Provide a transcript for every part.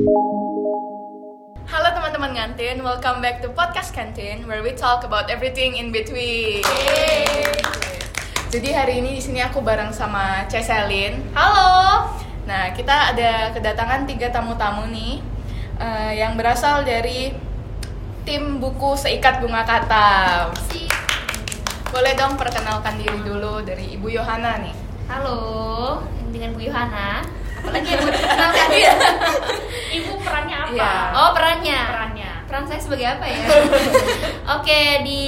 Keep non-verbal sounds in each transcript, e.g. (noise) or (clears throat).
Halo teman-teman ngantin, welcome back to podcast kantin where we talk about everything in between. Jadi hari ini di sini aku bareng sama Ceselin. Halo. Nah kita ada kedatangan tiga tamu-tamu nih eh, yang berasal dari tim buku Seikat Bunga Kata. Boleh dong perkenalkan diri dulu dari Ibu Yohana nih. Halo, dengan Bu Yohana. Apalagi mau dikenalkan ya? Ibu perannya apa? Iya. Oh, perannya. Perannya. Peran saya sebagai apa ya? (laughs) Oke, di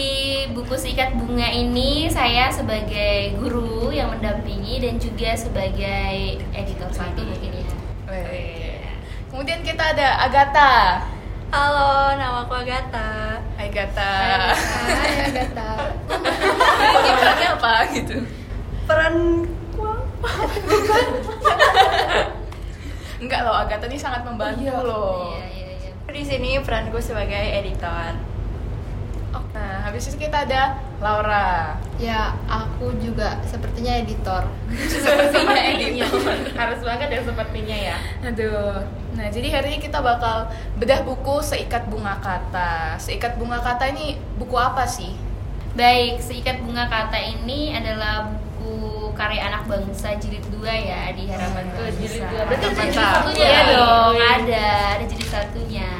buku Seikat Bunga ini saya sebagai guru yang mendampingi dan juga sebagai editor satu mungkin ya. Kemudian kita ada Agatha. Halo, nama aku Agatha. Hai Gata. Hai Agatha. (laughs) Ini perannya apa gitu? Peran Enggak loh, Agatha ini sangat membantu loh. Iya, iya, iya. di sini peranku sebagai editor. Nah, habis itu kita ada Laura. Ya, aku juga sepertinya editor. (laughs) Sepertinya (laughs) editor. Harus banget ya sepertinya ya. Aduh. Nah, jadi hari ini kita bakal bedah buku Seikat Bunga Kata. Seikat Bunga Kata ini buku apa sih? Baik, Seikat Bunga Kata ini adalah buku karya anak bangsa jilid 2 ya di harapan Hmm, Bangsa. jilid dua. Berarti ada jilid satunya ya? dong, ada, ada jilid satunya.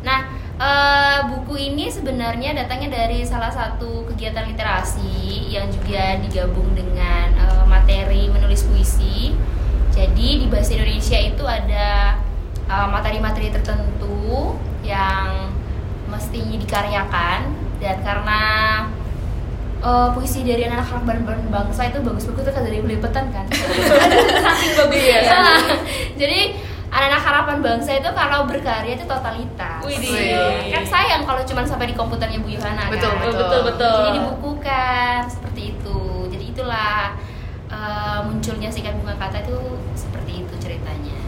Nah, eh, buku ini sebenarnya datangnya dari salah satu kegiatan literasi yang juga digabung dengan eh, materi menulis puisi. Jadi di bahasa Indonesia itu ada eh, materi-materi tertentu yang mestinya dikaryakan dan karena eh, puisi dari anak-anak ban- bangsa itu bagus-bagus kan dari belipetan kan saking bagus Iya. jadi anak-anak harapan bangsa itu kalau berkarya itu totalitas Widih. Wih. kan sayang kalau cuma sampai di komputernya Bu Yohana Betul, kan? betul. Betul betul. jadi dibukukan seperti itu jadi itulah eh, munculnya sikat bunga kata itu seperti itu ceritanya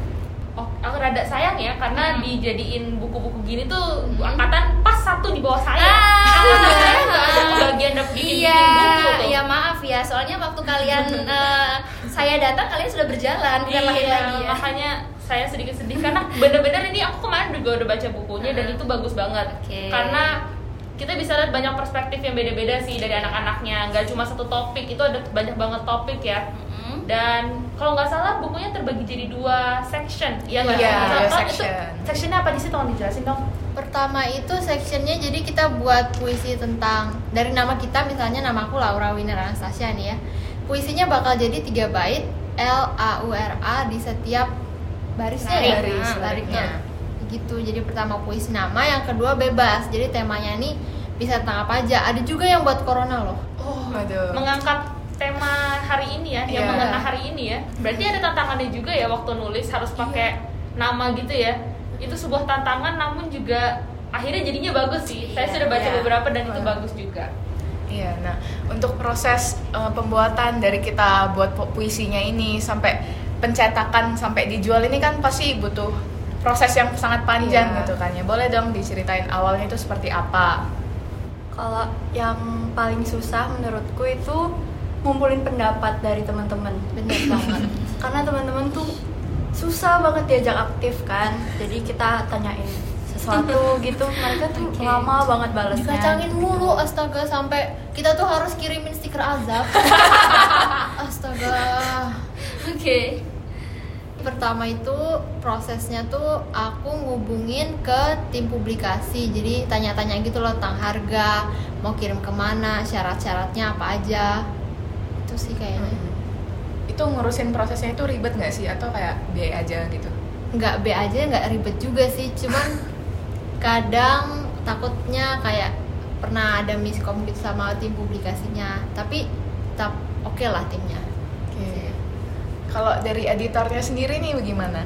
aku rada sayang ya karena Hmm. dijadiin buku-buku gini tuh Hmm. angkatan pas satu di bawah saya. Ah. Angkatan saya nggak ada kebagian dapet bikin, Iya, buku tuh. iya maaf ya. Soalnya waktu kalian (laughs) eh, saya datang kalian sudah berjalan, bukan Iya, lahir lagi ya. makanya saya sedikit sedih karena bener-bener ini aku kemarin juga udah baca bukunya dan Ah. itu bagus banget. Oke. Karena kita bisa lihat banyak perspektif yang beda-beda sih dari anak-anaknya. Nggak cuma satu topik, itu ada banyak banget topik ya. Dan kalau nggak salah bukunya terbagi jadi dua section. Iya nggak? Iya, Itu- dua itu- section. sectionnya apa di situ? Tolong dijelasin dong. Pertama itu sectionnya jadi kita buat puisi tentang dari nama kita misalnya nama aku Laura Winner Anastasia nih ya. Puisinya bakal jadi tiga bait L A U R A di setiap barisnya Larik. ya. Baris, Nah, lariknya. Gitu. Jadi pertama puisi nama, yang kedua bebas. Jadi temanya nih bisa tentang apa aja. Ada juga yang buat corona loh. Oh, aduh. Mengangkat tema hari ini ya, yang Iya. mengena hari ini ya. Berarti ada tantangannya juga ya waktu nulis harus pakai nama gitu ya. Itu sebuah tantangan namun juga akhirnya jadinya bagus sih. Saya sudah baca Iya. beberapa dan itu bagus juga. Iya, nah untuk proses uh, pembuatan dari kita buat pu- puisinya ini sampai pencetakan sampai dijual ini kan pasti butuh proses yang sangat panjang Iya. gitu kan ya. Boleh dong diceritain awalnya itu seperti apa? Kalau yang paling susah menurutku itu ngumpulin pendapat dari teman-teman. Bener banget. (laughs) Karena teman-teman tuh susah banget diajak aktif kan. Jadi kita tanyain sesuatu (laughs) gitu, mereka tuh Oke. lama banget balasnya. Dikacangin mulu astaga sampai kita tuh harus kirimin stiker azab. (laughs) astaga. Oke. Pertama itu prosesnya tuh aku ngubungin ke tim publikasi Jadi tanya-tanya gitu loh tentang harga Mau kirim ke mana, syarat-syaratnya apa aja Itu sih kayaknya Itu ngurusin prosesnya itu ribet nggak sih atau kayak biaya aja gitu? Nggak B aja nggak ribet juga sih Cuman kadang takutnya kayak pernah ada miskom gitu sama tim publikasinya Tapi tetap oke lah timnya Oke. Kalau dari editornya sendiri nih bagaimana?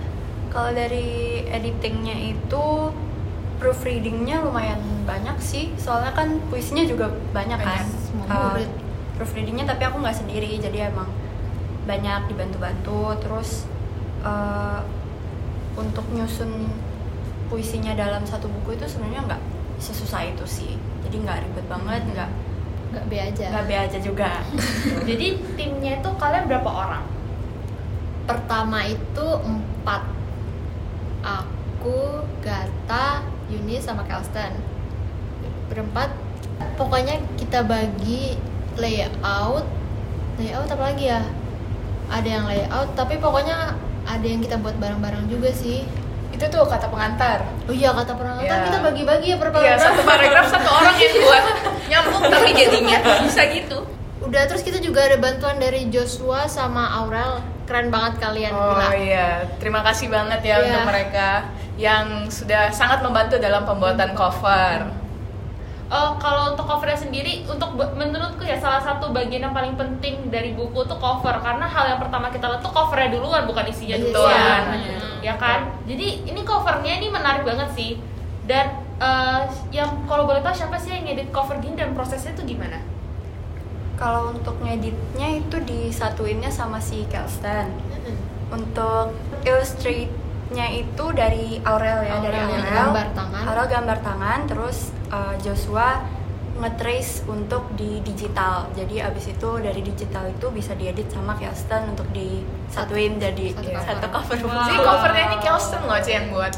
Kalau dari editingnya itu proofreadingnya lumayan banyak sih, soalnya kan puisinya juga banyak, kan. Banyak, semua Uh, murid. Proofreadingnya tapi aku nggak sendiri, jadi emang banyak dibantu-bantu. Terus uh, untuk nyusun puisinya dalam satu buku itu sebenarnya nggak sesusah itu sih. Jadi nggak ribet banget, nggak Nggak B aja nggak be aja juga. (laughs) Jadi timnya itu kalian berapa orang? pertama itu empat aku aku Gata Yuni sama Kelsten berempat pokoknya kita bagi layout layout apa lagi ya ada yang layout tapi pokoknya ada yang kita buat bareng-bareng juga sih Itu tuh kata pengantar. oh iya kata pernah Iya. kita bagi-bagi ya per Iya, paragraf. satu paragraf satu orang yang buat (laughs) nyambung tapi jadinya bisa gitu. udah terus kita juga ada bantuan dari Joshua sama Aurel keren banget kalian Oh gila. iya, terima kasih banget ya Iya. untuk mereka yang sudah sangat membantu dalam pembuatan cover. Eh, kalau untuk covernya sendiri, untuk menurutku ya salah satu bagian yang paling penting dari buku tuh cover karena hal yang pertama kita lihat tuh covernya duluan bukan isinya Iya, duluan, iya. ya kan? Jadi ini covernya ini menarik banget sih. Dan eh, yang kalau boleh tahu siapa sih yang ngedit cover gini dan prosesnya tuh gimana? Kalau untuk ngeditnya itu disatuinnya sama si Kelsten. Mm-mm. Untuk illustrate-nya itu dari Aurel ya, dari Aurel yang Aurel. gambar tangan. Aurel gambar tangan, terus uh, Joshua nge-trace untuk di digital. Jadi abis itu dari digital itu bisa diedit sama Kelsten untuk disatuin jadi satu cover. satu cover. Wow. Jadi covernya ini Kelsten loh Ci yang buat.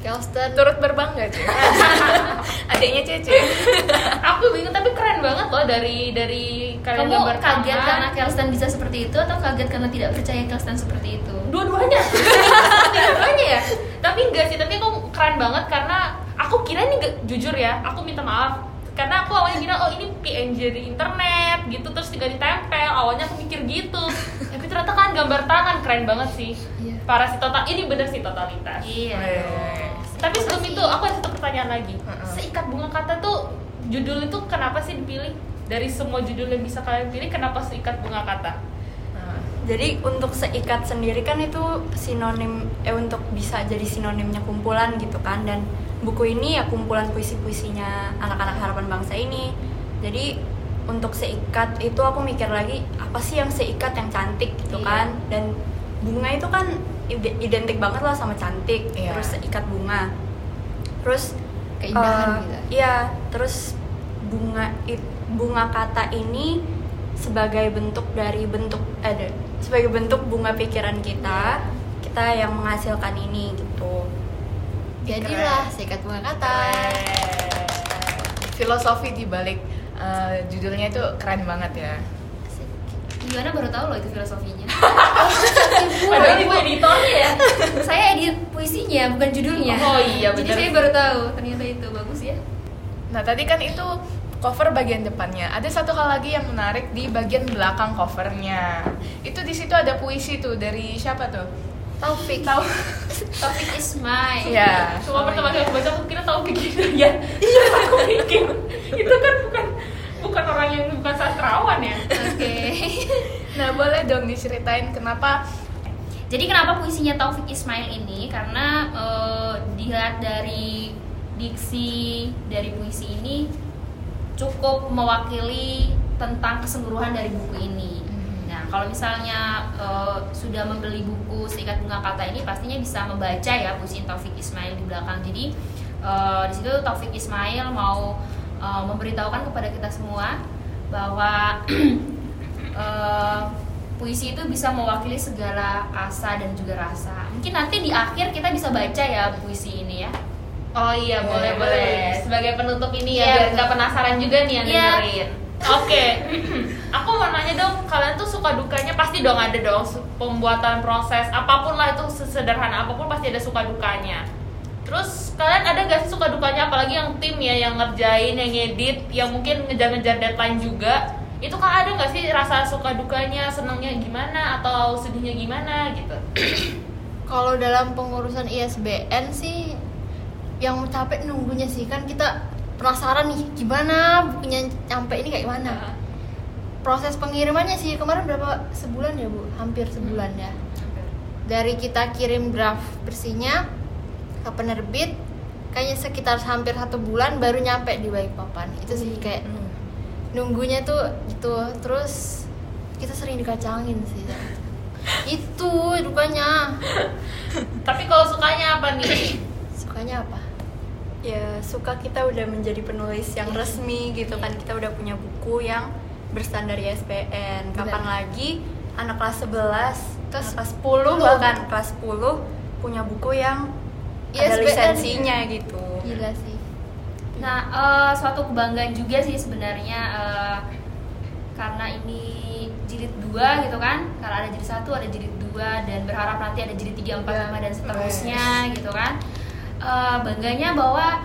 Kelsten Turut berbangga Ci. (laughs) Adanya Cece. Aku bingung tapi keren banget loh dari dari kalian Kamu gambar kaget tangan. karena Kelstan bisa seperti itu atau kaget karena tidak percaya Kelstan seperti itu? dua-duanya (laughs) dua-duanya ya. Tapi enggak sih tapi aku keren banget karena aku kira ini jujur ya aku minta maaf. Karena aku awalnya kira oh ini PNG dari internet gitu terus tinggal ditempel awalnya aku mikir gitu. (laughs) Tapi ternyata kan gambar tangan keren banget sih. Iya. parah sih total ini bener sih totalitas. Iya. Tapi sebelum itu aku ada satu pertanyaan lagi. Seikat bunga kata tuh judul itu kenapa sih dipilih? Dari semua judul yang bisa kalian pilih kenapa seikat bunga kata Jadi untuk seikat sendiri kan itu sinonim eh untuk bisa jadi sinonimnya kumpulan gitu kan dan buku ini ya kumpulan puisi-puisinya anak-anak harapan bangsa ini. Jadi untuk seikat itu aku mikir lagi apa sih yang seikat yang cantik gitu Iya. kan dan bunga itu kan ide- identik banget lah sama cantik Iya. terus seikat bunga terus Keindahan eh, gitu. Iya, terus bunga bunga kata ini sebagai bentuk dari bentuk ada sebagai bentuk bunga pikiran kita kita yang menghasilkan ini gitu. jadilah sikat bunga kata keren. Filosofi di balik eh, judulnya itu keren banget ya. Gimana baru tahu loh itu filosofinya. (laughs) Padahal ibu editornya ya saya edit puisinya bukan judulnya. Oh iya, Jadi bener. saya baru tahu ternyata itu bagus ya. Nah tadi kan itu cover bagian depannya. Ada satu hal lagi yang menarik di bagian belakang covernya. Itu di situ ada puisi tuh dari siapa tuh? Taufik Tahu? Topik Ismail. Iya. Cuma pertama kali aku baca aku kira tahu begitu ya Iya aku mikir Itu kan bukan bukan orang yang bukan sastrawan ya Oke. Nah boleh dong diceritain kenapa? Jadi kenapa puisinya Taufik Ismail ini? Karena eh, dilihat dari diksi dari puisi ini cukup mewakili tentang keseluruhan dari buku ini. Nah, kalau misalnya eh, sudah membeli buku Seikat Bunga Kata ini pastinya bisa membaca ya puisi Taufik Ismail di belakang. Jadi eh, di situ Taufik Ismail mau eh, memberitahukan kepada kita semua bahwa (clears throat) eh, puisi itu bisa mewakili segala asa dan juga rasa. Mungkin nanti di akhir kita bisa baca ya puisi ini ya. Oh iya boleh boleh. Sebagai penutup ini ya Iya, Biar nggak penasaran juga nih yang Iya. dengerin. Oke. Aku mau nanya dong Kalian tuh suka dukanya? Pasti dong ada dong Pembuatan proses Apa pun lah itu sesederhana Apa pun pasti ada suka dukanya. Terus kalian ada gak sih suka dukanya? Apalagi yang tim ya Yang ngerjain Yang ngedit Yang mungkin ngejar-ngejar deadline juga. Itu kan ada gak sih rasa suka dukanya senangnya gimana atau sedihnya gimana gitu? Kalau dalam pengurusan ISBN sih yang capek nunggunya sih. Kan kita penasaran nih gimana bukunya nyampe ini kayak mana proses pengirimannya sih kemarin berapa sebulan ya bu? Hampir sebulan ya. Dari kita kirim draft bersihnya ke penerbit kayaknya sekitar hampir satu bulan baru nyampe di Balikpapan. Itu sih kayak nunggunya tuh gitu. Terus kita sering dikacangin sih. (laughs) Itu dukanya. Tapi kalau sukanya apa nih? Sukanya apa Ya suka kita udah menjadi penulis yang Iya. resmi gitu kan kita udah punya buku yang berstandar ISBN. Kapan Benar. lagi anak kelas 11 Terus kelas 10 10. bahkan kelas 10 punya buku yang Iya, ada lisensinya gitu gila sih Nah, eh, suatu kebanggaan juga sih sebenarnya eh, karena ini jilid dua gitu kan. Karena ada jilid satu, ada jilid dua dan berharap nanti ada jilid tiga, empat, lima dan seterusnya gitu kan. Eh, bangganya bahwa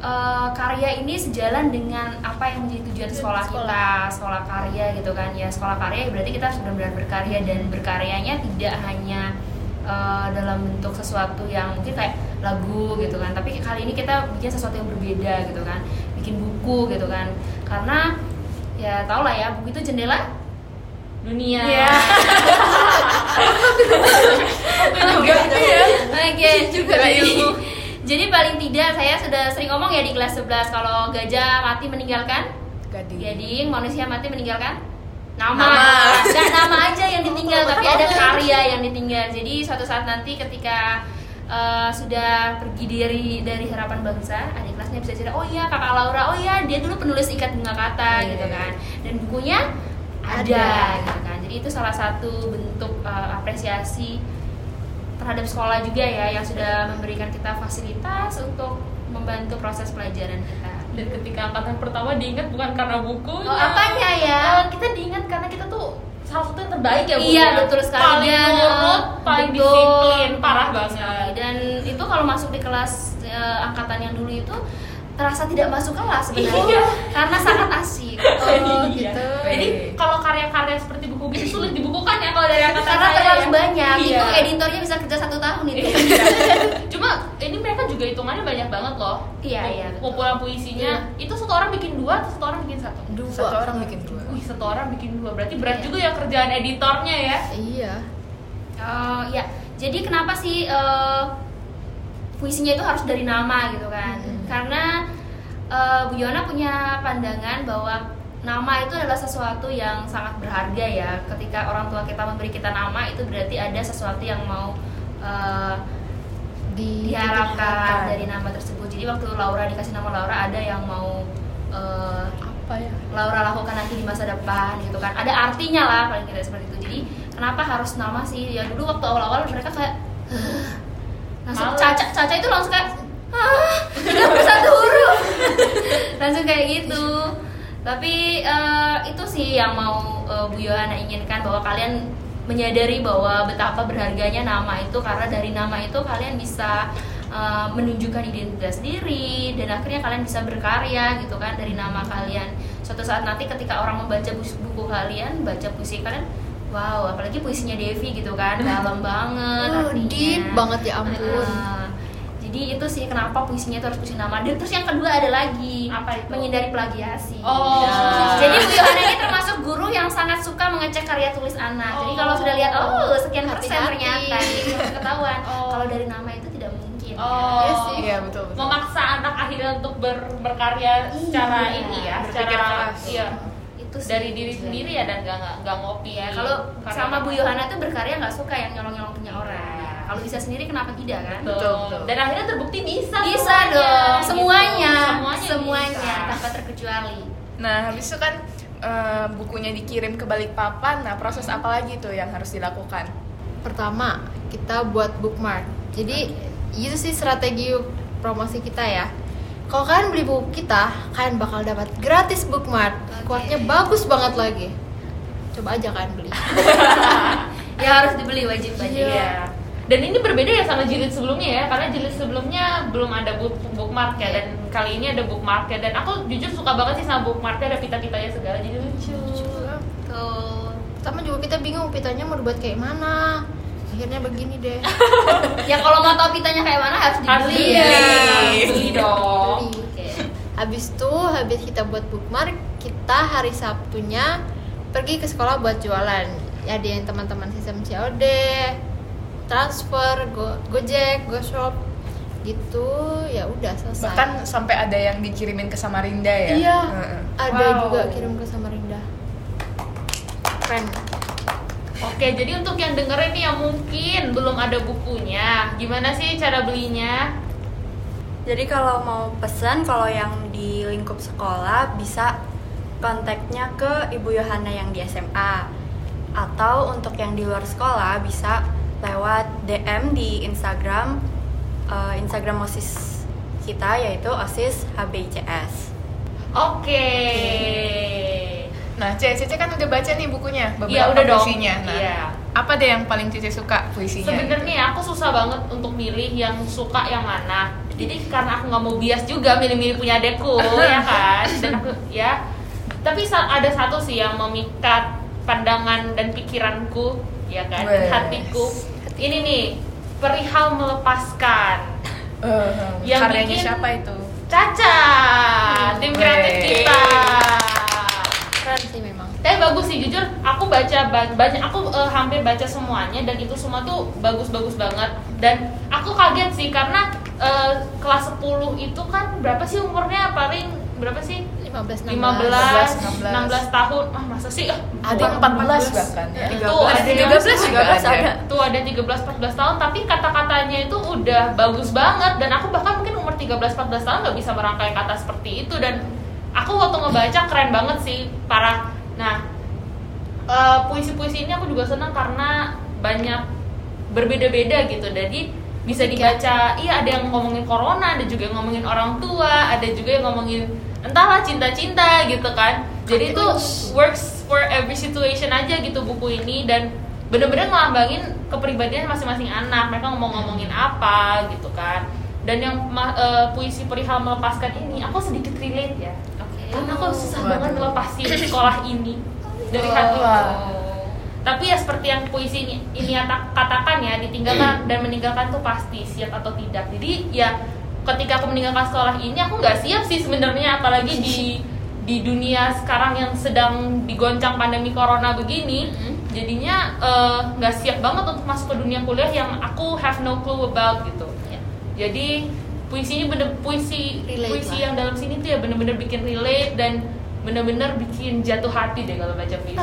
eh, karya ini sejalan dengan apa yang menjadi tujuan sekolah, kita, sekolah. karya gitu kan. Ya sekolah karya berarti kita harus benar-benar berkarya dan berkaryanya tidak hanya eh, dalam bentuk sesuatu yang mungkin kayak lagu gitu kan. Tapi kali ini kita bikin sesuatu yang berbeda gitu kan. Bikin buku gitu kan. Karena ya tau lah ya buku itu jendela dunia. Iya. (laughs) Oke, juga ilmu. (laughs) Jadi paling tidak saya sudah sering ngomong ya di kelas 11 kalau gajah mati meninggalkan Gading. gading, manusia mati meninggalkan nama. Nama. Nggak nama aja yang ditinggal (laughs) tapi ada karya yang ditinggal. Jadi suatu saat nanti ketika eh, sudah pergi dari dari harapan bangsa, adik kelasnya bisa cerita, oh iya kakak Laura, oh iya dia dulu penulis ikat bunga kata Iya. gitu kan, dan bukunya ada, Ada. gitu kan. Jadi itu salah satu bentuk eh, apresiasi terhadap sekolah juga ya yang sudah memberikan kita fasilitas untuk membantu proses pelajaran kita. dan ketika angkatan pertama diingat bukan karena bukunya Oh, apanya ya? Eh, kita diingat karena kita tuh salah satu yang terbaik ya Bu Iya ya? betul sekali paling dan nurut eh, paling betul, disiplin parah banget. Dan itu kalau masuk di kelas eh, angkatan yang dulu itu terasa tidak masuk kelas sebenarnya Iya. karena sangat asik. (laughs) oh Iya. gitu jadi kalau karya-karya seperti buku gitu sulit dibukukan ya kalau dari angkatan Karena saya terlalu ya. banyak, Iya. itu editornya bisa kerja satu tahun itu. Iya. (laughs) Cuma ini mereka juga hitungannya banyak banget loh. Iya, iya. Kumpulan puisinya itu satu orang bikin dua atau satu orang bikin satu? dua Satu orang bikin dua. Wih satu orang bikin dua berarti berat Iya. juga ya kerjaan editornya ya. iya Oh ya, jadi kenapa sih eh, puisinya itu harus dari nama gitu kan? Hmm. Karena eh, Bu Yona punya pandangan bahwa nama itu adalah sesuatu yang sangat berharga ya. Ketika orang tua kita memberi kita nama itu berarti ada sesuatu yang mau eh, di diharapkan dari nama tersebut. Jadi waktu Laura dikasih nama Laura ada yang mau eh, apa ya Laura lakukan nanti di masa depan gitu kan ada artinya lah paling tidak seperti itu jadi kenapa harus nama sih ya dulu waktu awal-awal mereka kayak langsung Males. caca caca itu langsung kayak ah tidak bersatu huruf (laughs) langsung kayak gitu. Tapi eh, itu sih yang mau eh, Bu Yohana inginkan bahwa kalian menyadari bahwa betapa berharganya nama itu karena dari nama itu kalian bisa eh, menunjukkan identitas diri dan akhirnya kalian bisa berkarya gitu kan dari nama kalian. Suatu saat nanti ketika orang membaca bus- buku kalian baca puisi kalian wow apalagi puisinya Devi gitu kan dalam (laughs) banget Oh, artinya. deep banget ya ampun. Nah, jadi itu sih kenapa puisinya itu harus puisi nama dan terus yang kedua ada lagi Apa itu? menghindari plagiasi Oh. Ya. jadi Bu Yohana ini termasuk guru yang sangat suka mengecek karya tulis anak jadi kalau sudah lihat oh sekian persen Hati-hati. ternyata ketahuan (laughs) Oh. kalau dari nama itu tidak mungkin Oh, Iya sih. Iya betul betul. memaksa anak akhirnya untuk ber- berkarya secara Iya. ini ya, Berpikir secara keras. iya itu sih dari diri sendiri ya dan gak nggak- nggak ngopi. ya kalau sama Bu. Yohana tuh berkarya nggak suka yang nyolong-nyolong punya orang Ya, kalau bisa sendiri kenapa tidak kan Betul. Betul, betul. Dan akhirnya terbukti bisa. bisa semuanya, dong gitu. semuanya Semuanya, semuanya bisa. tanpa terkecuali Nah, habis itu kan eh, bukunya dikirim ke Balikpapan. Nah, proses apa lagi tuh yang harus dilakukan? pertama kita buat bookmark jadi itu sih strategi promosi kita ya kalau kalian beli buku kita kalian bakal dapat gratis bookmark. Kuatnya bagus banget lagi. Coba aja kalian beli. (laughs) Ya harus dibeli wajib aja Iya. Dan ini berbeda ya sama jilid sebelumnya ya, karena jilid sebelumnya belum ada book bookmark ya, dan kali ini ada bookmark ya. Dan aku jujur suka banget sih sama bookmarknya, ada pita-pitanya segala, jadi lucu. tuh pertama juga kita bingung pitanya mau dibuat kayak mana akhirnya begini deh (laughs) ya kalau mau tahu pitanya kayak mana harus Harus dibeli dibeli, ya beli dong. Beli. Habis itu habis kita buat bookmark kita hari Sabtunya pergi ke sekolah buat jualan ya ada yang teman-teman sistem COD transfer go gojek goshop gitu ya udah selesai Bahkan sampai ada yang dikirimin ke Samarinda ya. Iya. Heeh. ada Wow. juga kirim ke Samarinda keren Oke, jadi untuk yang dengerin nih yang mungkin belum ada bukunya, gimana sih cara belinya? Jadi kalau mau pesan, kalau yang di lingkup sekolah bisa kontaknya ke Ibu Yohana yang di SMA. Atau untuk yang di luar sekolah bisa lewat DM di Instagram eh, Instagram osis kita yaitu osis HBICS. Oke. Nah, Ce, Cece kan udah baca nih bukunya, beberapa Iya, udah dong. puisinya. Nah, Iya. apa deh yang paling Cece suka puisinya? Sebenarnya aku susah banget untuk milih yang suka yang mana. Jadi karena aku nggak mau bias juga milih-milih punya adekku (laughs) ya kan. Dan aku ya. Tapi ada satu sih yang memikat pandangan dan pikiranku ya kan, Wes. hatiku. Ini nih perihal melepaskan. Eh, Yang karyanya bikin- siapa itu? Caca, tim kreatif kita. Keren sih memang Tapi bagus sih jujur, aku baca ba- banyak, aku eh, hampir baca semuanya dan itu semua tuh bagus-bagus banget. Dan aku kaget sih karena eh, kelas 10 itu kan berapa sih umurnya paling berapa sih? 15 15, 16. 16 tahun. Ah, masa sih? Ah, Ada yang 14 bahkan ya. Tuh, ada yang 13 juga 13 ada. ada. Tuh ada 13 14 tahun tapi kata-katanya itu udah bagus banget dan aku bahkan mungkin umur 13 14 tahun nggak bisa merangkai kata seperti itu dan aku waktu ngebaca keren banget sih para nah eh, puisi-puisi ini aku juga senang karena banyak berbeda-beda gitu. Jadi bisa dibaca iya ada yang ngomongin corona ada juga yang ngomongin orang tua ada juga yang ngomongin entahlah cinta-cinta gitu kan. Jadi itu works for every situation aja gitu buku ini. Dan bener-bener ngelambangin kepribadian masing-masing anak. Mereka ngomong-ngomongin apa gitu kan. Dan yang eh, puisi perihal melepaskan ini aku sedikit relate ya. Karena aku susah Waduh. banget ngelepasin sekolah ini dari Oh. hatiku Wah. tapi ya seperti yang puisi ini, ini kata- katakan ya ditinggalkan dan meninggalkan tuh pasti siap atau tidak jadi ya ketika aku meninggalkan sekolah ini aku nggak siap sih sebenarnya apalagi di di dunia sekarang yang sedang digoncang pandemi corona begini Mhm. jadinya eh, nggak siap banget untuk masuk ke dunia kuliah yang aku have no clue about gitu Ya. jadi puisi ini bener puisi Relate puisi lah. yang dalam sini tuh ya bener-bener bikin relate dan bener-bener bikin jatuh hati deh kalau baca puisi.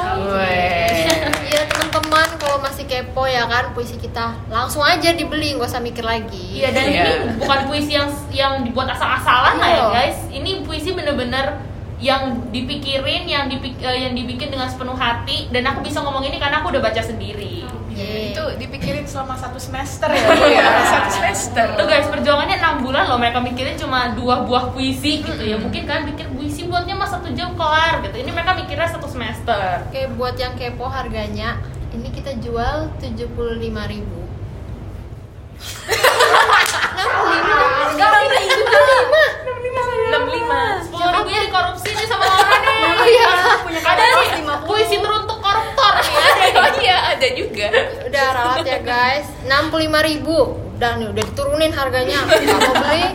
Iya teman-teman kalau masih kepo ya kan puisi kita langsung aja dibeli nggak usah mikir lagi. Iya dan Iya. ini bukan puisi yang yang dibuat asal-asalan lah ya Iya. guys. Ini puisi bener-bener yang dipikirin, yang dipik, eh, yang dibikin dengan sepenuh hati dan aku bisa ngomong ini karena aku udah baca sendiri. Yeay. Itu dipikirin selama satu semester ya, ya. Satu semester. Tuh guys, perjuangannya 6 bulan loh mereka mikirin cuma dua buah puisi gitu ya. Mungkin kan pikir puisi buatnya mah satu jam kelar gitu. Ini mereka mikirnya satu semester. Oke buat yang kepo harganya ini kita jual 75.000 ribu. enam lima. Sepuluh ribunya dikorupsi nih sama orang nih. Oh iya. punya ada nih puisi teruntuk nih. Oh iya, ada juga. Udah ralat ya guys 65.000 ribu Udah nih udah diturunin harganya mau beli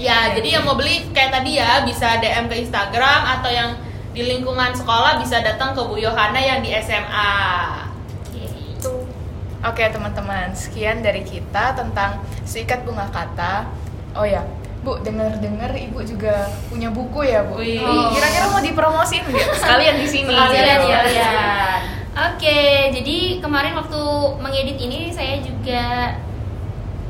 Ya, jadi yang mau beli kayak tadi ya bisa DM ke Instagram atau yang di lingkungan sekolah bisa datang ke Bu Yohana yang di SMA. Tuh Oke teman-teman, sekian dari kita tentang seikat bunga kata. Oh ya, Bu, dengar-dengar Ibu juga punya buku ya, Bu. Wih. Oh. Kira-kira mau dipromosiin nggak? (laughs) Sekalian di sini. Sekalian ya, ya. Oke, jadi kemarin waktu mengedit ini saya juga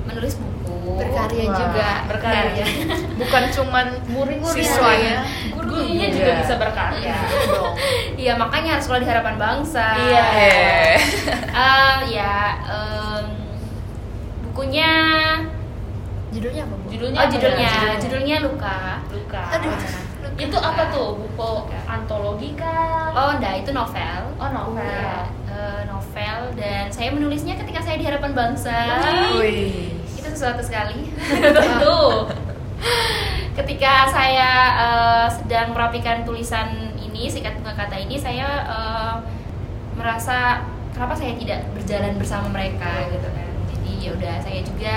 menulis buku. Berkarya Wah, juga berkarya. (laughs) Bukan cuman Murid-murid siswanya, Gurunya juga. juga bisa berkarya. dong. (laughs) Iya, makanya harus sekolah di Harapan Bangsa. Iya. Eh. Eh, ya, em, bukunya Judulnya apa bu? Judulnya oh judulnya ya? judulnya luka. Luka. Aduh, Itu apa tuh? Buku antologi kah? Oh, enggak, itu novel. Oh, novel. Iya, eh, novel dan saya menulisnya ketika saya di Harapan Bangsa. Wih. Itu sesuatu sekali. (laughs) Tuh. ketika saya eh, sedang merapikan tulisan ini sikat bunga kata ini saya eh, merasa kenapa saya tidak berjalan bersama mereka gitu kan jadi ya udah saya juga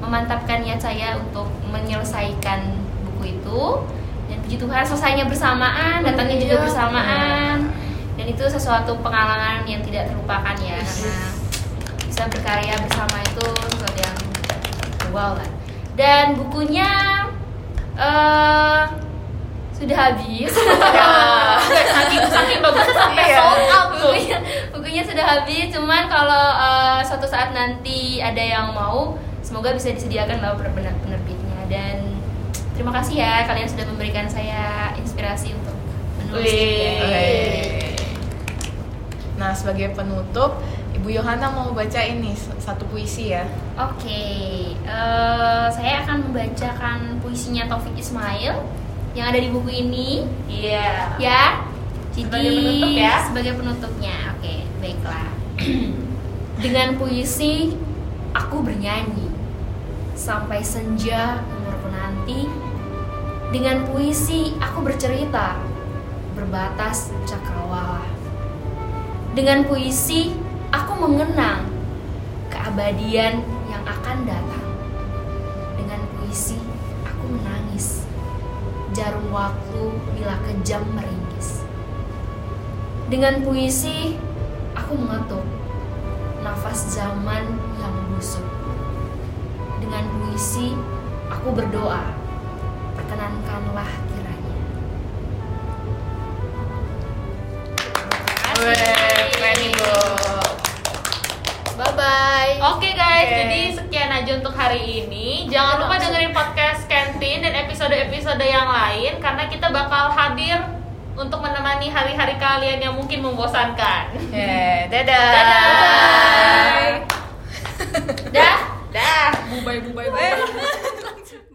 memantapkan niat saya untuk menyelesaikan buku itu. Dan puji Tuhan selesainya bersamaan datangnya juga Iya. bersamaan. Dan itu sesuatu pengalaman yang tidak terlupakan ya karena bisa berkarya bersama itu sesuatu yang wow lah. Dan bukunya eh sudah habis. Enggak, (laughs) saking saking bagusnya sampai Iya. sold out bukunya, bukunya sudah habis cuman kalau eh, suatu saat nanti ada yang mau semoga bisa disediakan lah pener- penerbitnya dan terima kasih ya kalian sudah memberikan saya inspirasi untuk menulis. Nah, sebagai penutup, Ibu Yohana mau baca ini satu puisi ya. Oke, eh, saya akan membacakan puisinya Taufik Ismail yang ada di buku ini, Iya. ya. Jadi Sebagai penutup ya. sebagai penutupnya, oke, baiklah. (clears throat) Dengan puisi aku bernyanyi sampai senja umurku nanti. Dengan puisi aku bercerita berbatas cakrawala. Dengan puisi aku mengenang keabadian yang akan datang. Dengan puisi aku menangis. Jarum waktu bila kejam meringkis. Dengan puisi aku mengetuk nafas zaman yang busuk. Dengan puisi aku berdoa, perkenankanlah kiranya. Weh, keren ibu. Bye bye. Oke guys, Oke. jadi sekian aja untuk hari ini. Jangan lupa dengerin podcast Kantin dan episode-episode yang lain karena kita bakal hadir untuk menemani hari-hari kalian yang mungkin membosankan. Ya, dadah. Dadah. Bye. Dah. (laughs) Dah bubai bubai eh.